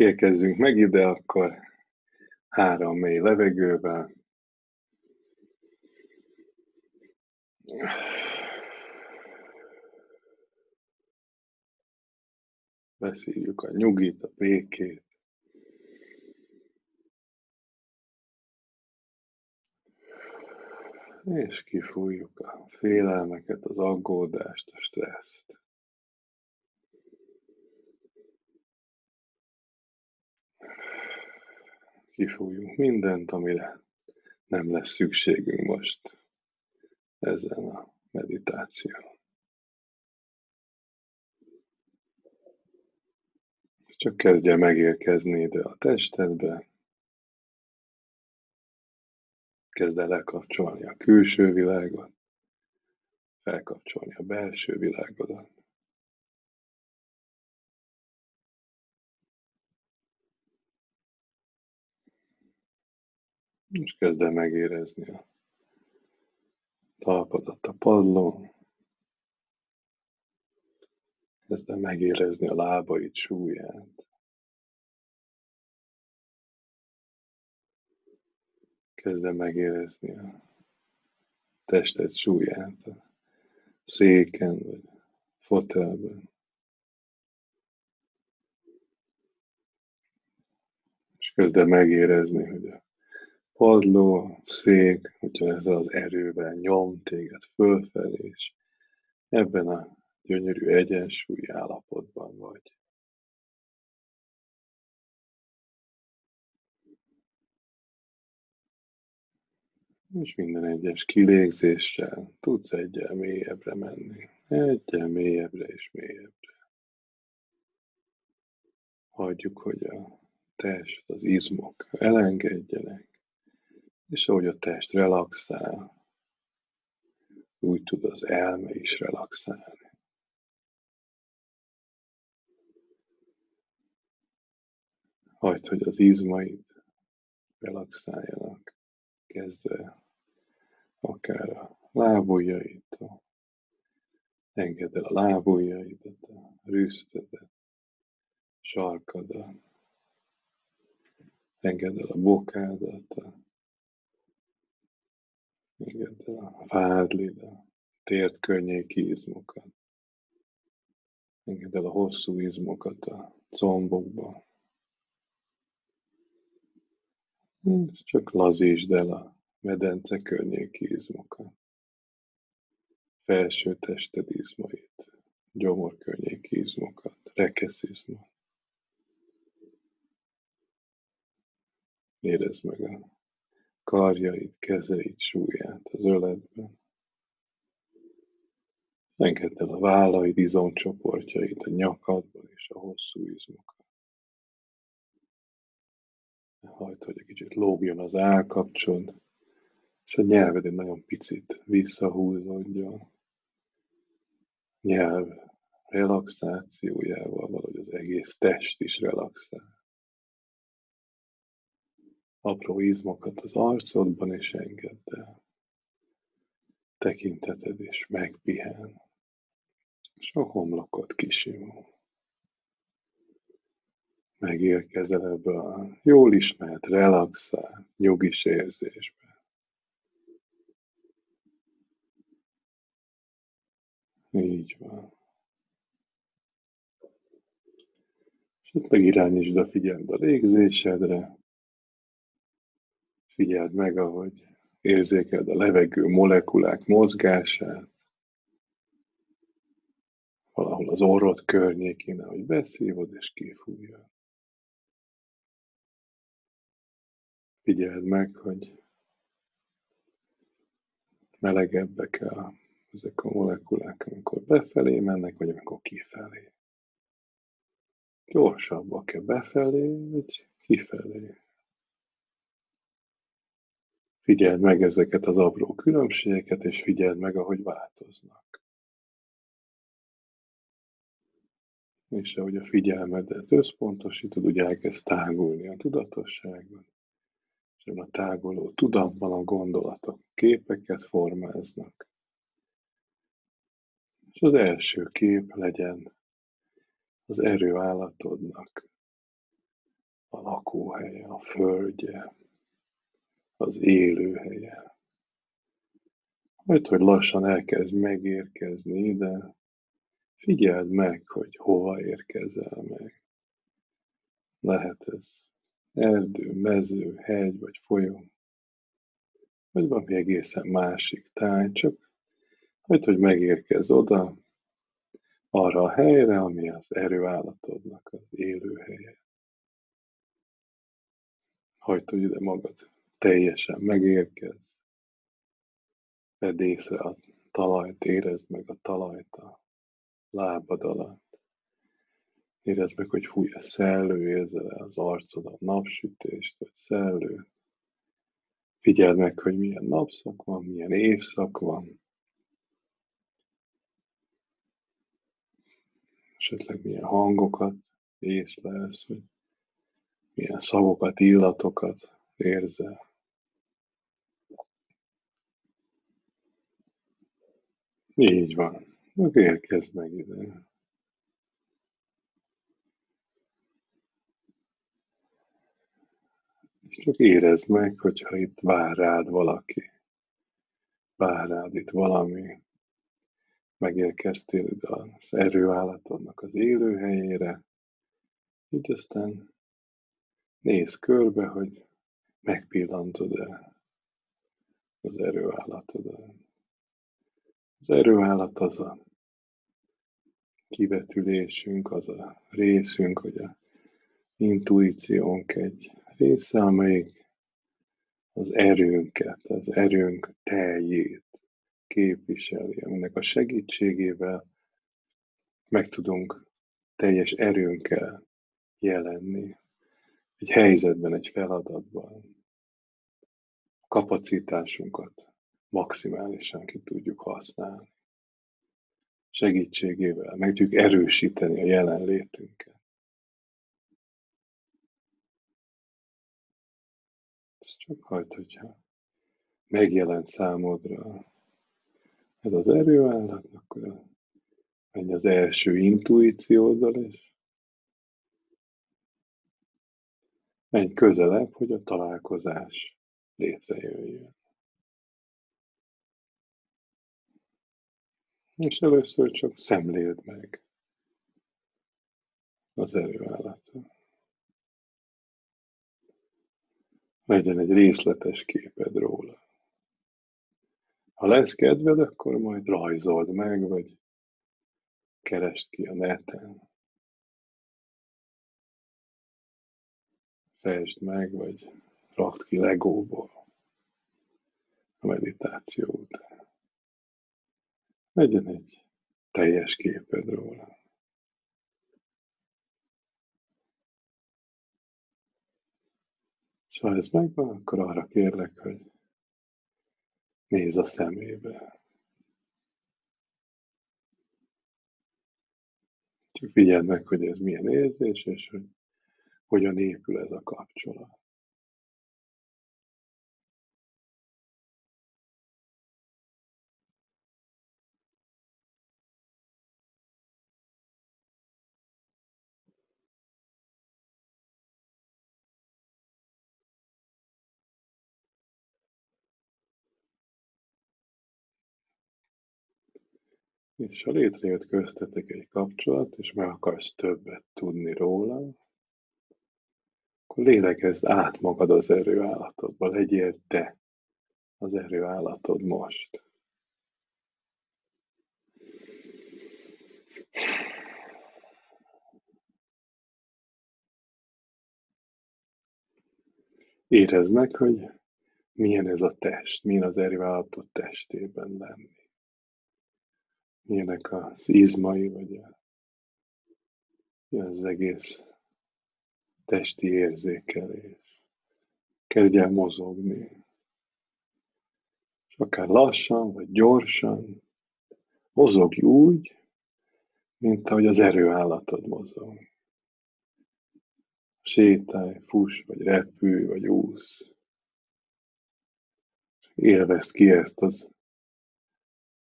Érkezzünk meg ide, akkor három mély levegővel. Beszívjuk a nyugit, a békét. És kifújjuk a félelmeket, az aggódást, a stresszt. Kifújunk mindent, amire nem lesz szükségünk most ezen a meditáción. Csak kezdje megérkezni ide a testedbe, kezd el lekapcsolni a külső világot, felkapcsolni a belső világodat. És kezd el megérezni a talpadat a padlón. Kezd el megérezni a lábaid súlyát. Kezd el megérezni a tested súlyát a széken vagy fotelben. És kezd megérezni, hogy a padló, szék, hogyha ezzel az erővel nyom téged fölfelé, és ebben a gyönyörű egyensúlyi állapotban vagy. És minden egyes kilégzéssel tudsz egyel mélyebbre menni. Egyel mélyebbre és mélyebbre. Hagyjuk, hogy a test, az izmok elengedjenek, és ahogy a test relaxál, úgy tud az elme is relaxálni. Hagyd, hogy az izmaid relaxáljanak, kezdve akár a lábujjaitól. Engedd el a lábujjaidat, a rüsztödet, sarkadat. Engedd el a bokádat, a El a vádlid, a tért környéki izmokat. Engedd a hosszú izmokat a combokba. Csak lazítsd el a medence környéki izmokat. Felső tested izmait, gyomor környéki izmokat, rekeszizmot. Érezd meg a karjaid, kezeid súlyát az öletben. Engedd el a vállaid izomcsoportjait, a nyakadban és a hosszú izmokat. Hagyd, hogy egy kicsit lógjon az állkapcsod, és a nyelved egy nagyon picit visszahúzódjon. Nyelv relaxációjával valahogy az egész test is relaxál apró izmokat az arcodban, és engedd el. Tekinteted is megpihen, és a homlokot kisimul. Megérkezel ebbe a jól ismert, relaxált, nyugis érzésbe. Így van. Meg irányítsd a figyelmed a légzésedre, Figyeld meg, ahogy érzékeld a levegő molekulák mozgását, valahol az orrod környékén, ahogy beszívod és kifújod. Figyeld meg, hogy melegebbek a, ezek a molekulák, amikor befelé mennek, vagy amikor kifelé. Gyorsabbak-e befelé, vagy kifelé? Figyeld meg ezeket az apró különbségeket, és figyeld meg, ahogy változnak. És ahogy a figyelmedet összpontosítod, úgy elkezd tágulni a tudatosságban. És a táguló tudatban a gondolatok képeket formáznak. És az első kép legyen az erőállatodnak a lakóhelye, a földje, az élőhelye. Majd, hogy lassan elkezd megérkezni ide, figyeld meg, hogy hova érkezel meg. Lehet ez erdő, mező, hegy vagy folyó, vagy valami egészen másik táj, csak hagyd, hogy megérkez oda, arra a helyre, ami az erőállatodnak az élőhelye. Hagyd, hogy ide magad teljesen megérkez, vedd észre a talajt, érezd meg a talajt a lábad alatt. Érezd meg, hogy fúj a szellő, érzed az arcod a napsütést, vagy szellő. Figyeld meg, hogy milyen napszak van, milyen évszak van. Esetleg milyen hangokat észlelsz, hogy milyen szavokat, illatokat érzel. Így van. Érkezz meg ide. És csak érezd meg, hogyha itt vár rád valaki. Vár rád itt valami. Megérkeztél ide az erőállatodnak az élőhelyére. Így aztán nézz körbe, hogy megpillantod-e az erőállatodat. Az erőállat az a kivetülésünk, az a részünk, hogy a intuíciónk egy része, amelyik az erőnket, az erőnk teljét képviseli, aminek a segítségével meg tudunk teljes erőnkkel jelenni egy helyzetben, egy feladatban. Kapacitásunkat maximálisan ki tudjuk használni. Segítségével meg tudjuk erősíteni a jelenlétünket. Ez csak hagyd, hogyha megjelent számodra ez az erőállat, akkor menj az első intuícióddal, és menj közelebb, hogy a találkozás létrejöjjön. És először csak szemléld meg az erőállatot. Legyen egy részletes képed róla. Ha lesz kedved, akkor majd rajzold meg, vagy keresd ki a neten. Fejtsd meg, vagy rakd ki legóból a meditáció után. Legyen egy teljes képed róla. És ha ez megvan, akkor arra kérlek, hogy nézz a szemébe. Csak figyeld meg, hogy ez milyen érzés, és hogy hogyan épül ez a kapcsolat. És ha létrejött köztetek egy kapcsolat, és meg akarsz többet tudni róla, akkor lélekezd át magad az erőállatodba, legyél te az erőállatod most. Érezd meg, hogy milyen ez a test, milyen az erőállatod testében lenni milyenek az izmai, vagy az egész testi érzékelés. Kezdj el mozogni. És akár lassan, vagy gyorsan, mozogj úgy, mint ahogy az erőállatod mozog. Sétálj, fuss, vagy repülj, vagy úsz. Élvezd ki ezt az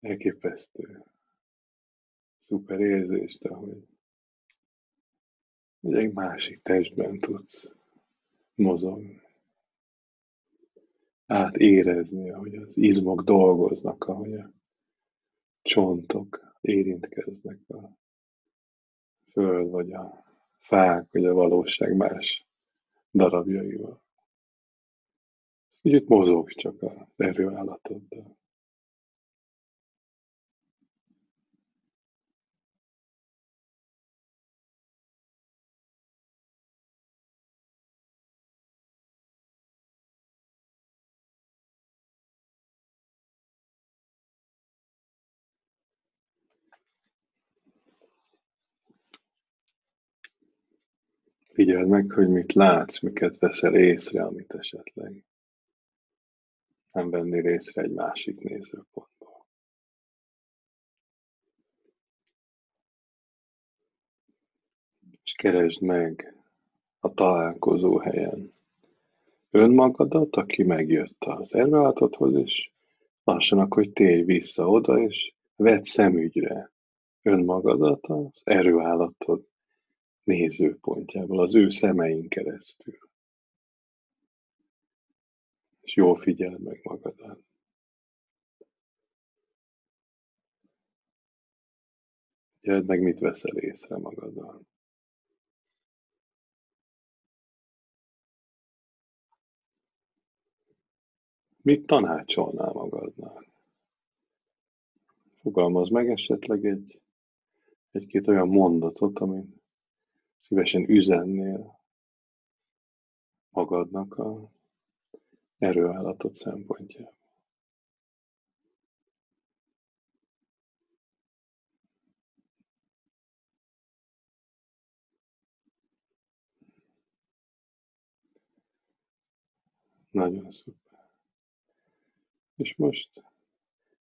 elképesztő szuper érzést, ahogy egy másik testben tudsz mozogni. Átérezni, ahogy az izmok dolgoznak, ahogy a csontok érintkeznek a föld, vagy a fák, vagy a valóság más darabjaival. Kicsit mozog csak az erőállatoddal. Figyeld meg, hogy mit látsz, miket veszel észre, amit esetleg nem vennél észre egy másik nézőpontból. És keresd meg a találkozó helyen önmagadat, aki megjött az erőállatodhoz, és lassan akkor térj vissza oda, és vedd szemügyre önmagadat az erőállatod nézőpontjából, az ő szemein keresztül. És jól figyeld meg magadat. Figyeld meg, mit veszel észre magaddal. Mit tanácsolnál magadnak? Fogalmaz meg esetleg egy, egy-két olyan mondatot, amit szívesen üzennél magadnak a erőállatot szempontjából. Nagyon szuper. És most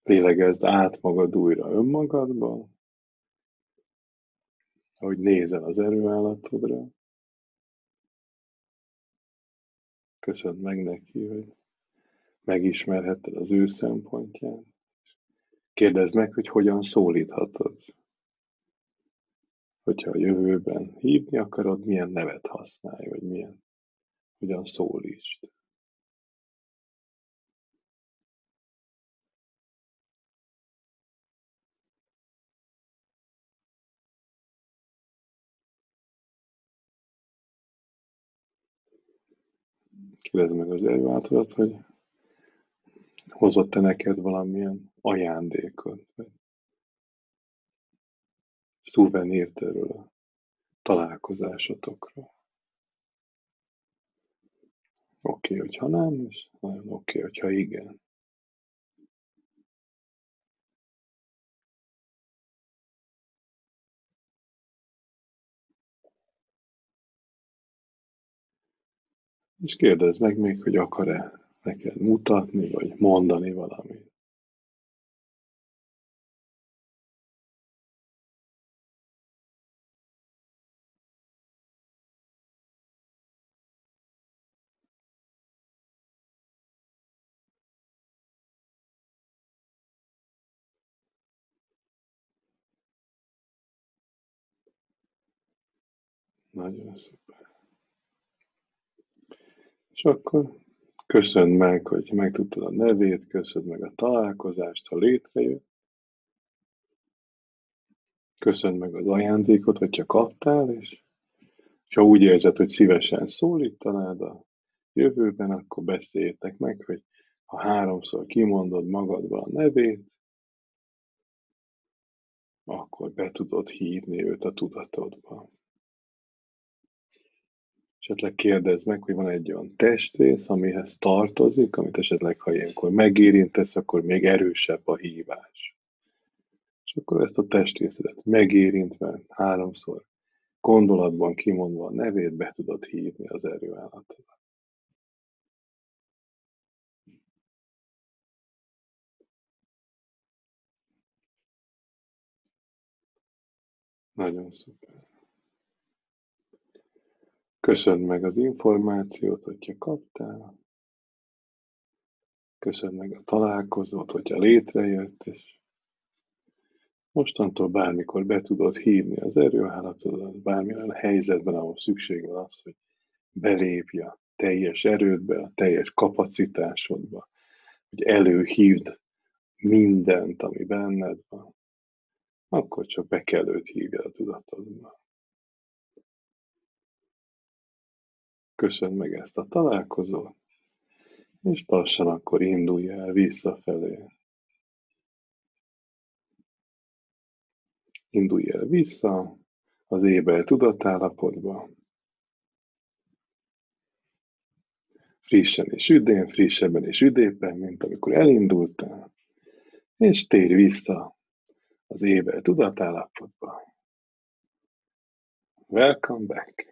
lélegezd át magad újra önmagadba, ahogy nézel az erőállatodra. Köszönd meg neki, hogy megismerhetted az ő szempontját. Kérdezd meg, hogy hogyan szólíthatod. Hogyha a jövőben hívni akarod, milyen nevet használj, vagy milyen, hogyan szólítsd. Kérdezd meg az előáltadat, hogy hozott-e neked valamilyen ajándékot, vagy szuvenírt erről a találkozásotokról. Oké, okay, hogyha nem, és nagyon oké, okay, hogyha igen. És kérdezd meg még, hogy akar-e neked mutatni, vagy mondani valamit. Nagyon szuper. És akkor köszönd meg, hogy megtudtad a nevét, köszönd meg a találkozást, ha létrejött. Köszönd meg az ajándékot, hogyha kaptál, és ha úgy érzed, hogy szívesen szólítanád a jövőben, akkor beszéljétek meg, hogy ha háromszor kimondod magadba a nevét, akkor be tudod hívni őt a tudatodba esetleg kérdezd meg, hogy van egy olyan testrész, amihez tartozik, amit esetleg, ha ilyenkor megérintesz, akkor még erősebb a hívás. És akkor ezt a testrészedet megérintve háromszor, gondolatban kimondva a nevét, be tudod hívni az erőállatodat. Nagyon szuper. Köszönd meg az információt, hogyha kaptál. Köszönd meg a találkozót, hogyha létrejött, és mostantól bármikor be tudod hívni az erőhálatodat, bármilyen helyzetben, ahol szükség van az, hogy belépj a teljes erődbe, a teljes kapacitásodba, hogy előhívd mindent, ami benned van, akkor csak be kell őt hívni a tudatodba. Köszönj meg ezt a találkozót, és lassan akkor indulj el visszafelé. Indulj el vissza az éber tudatállapotba. Frissen és üdén, frissebben és üdépen, mint amikor elindultál, és térj vissza az éber tudatállapotba. Welcome back.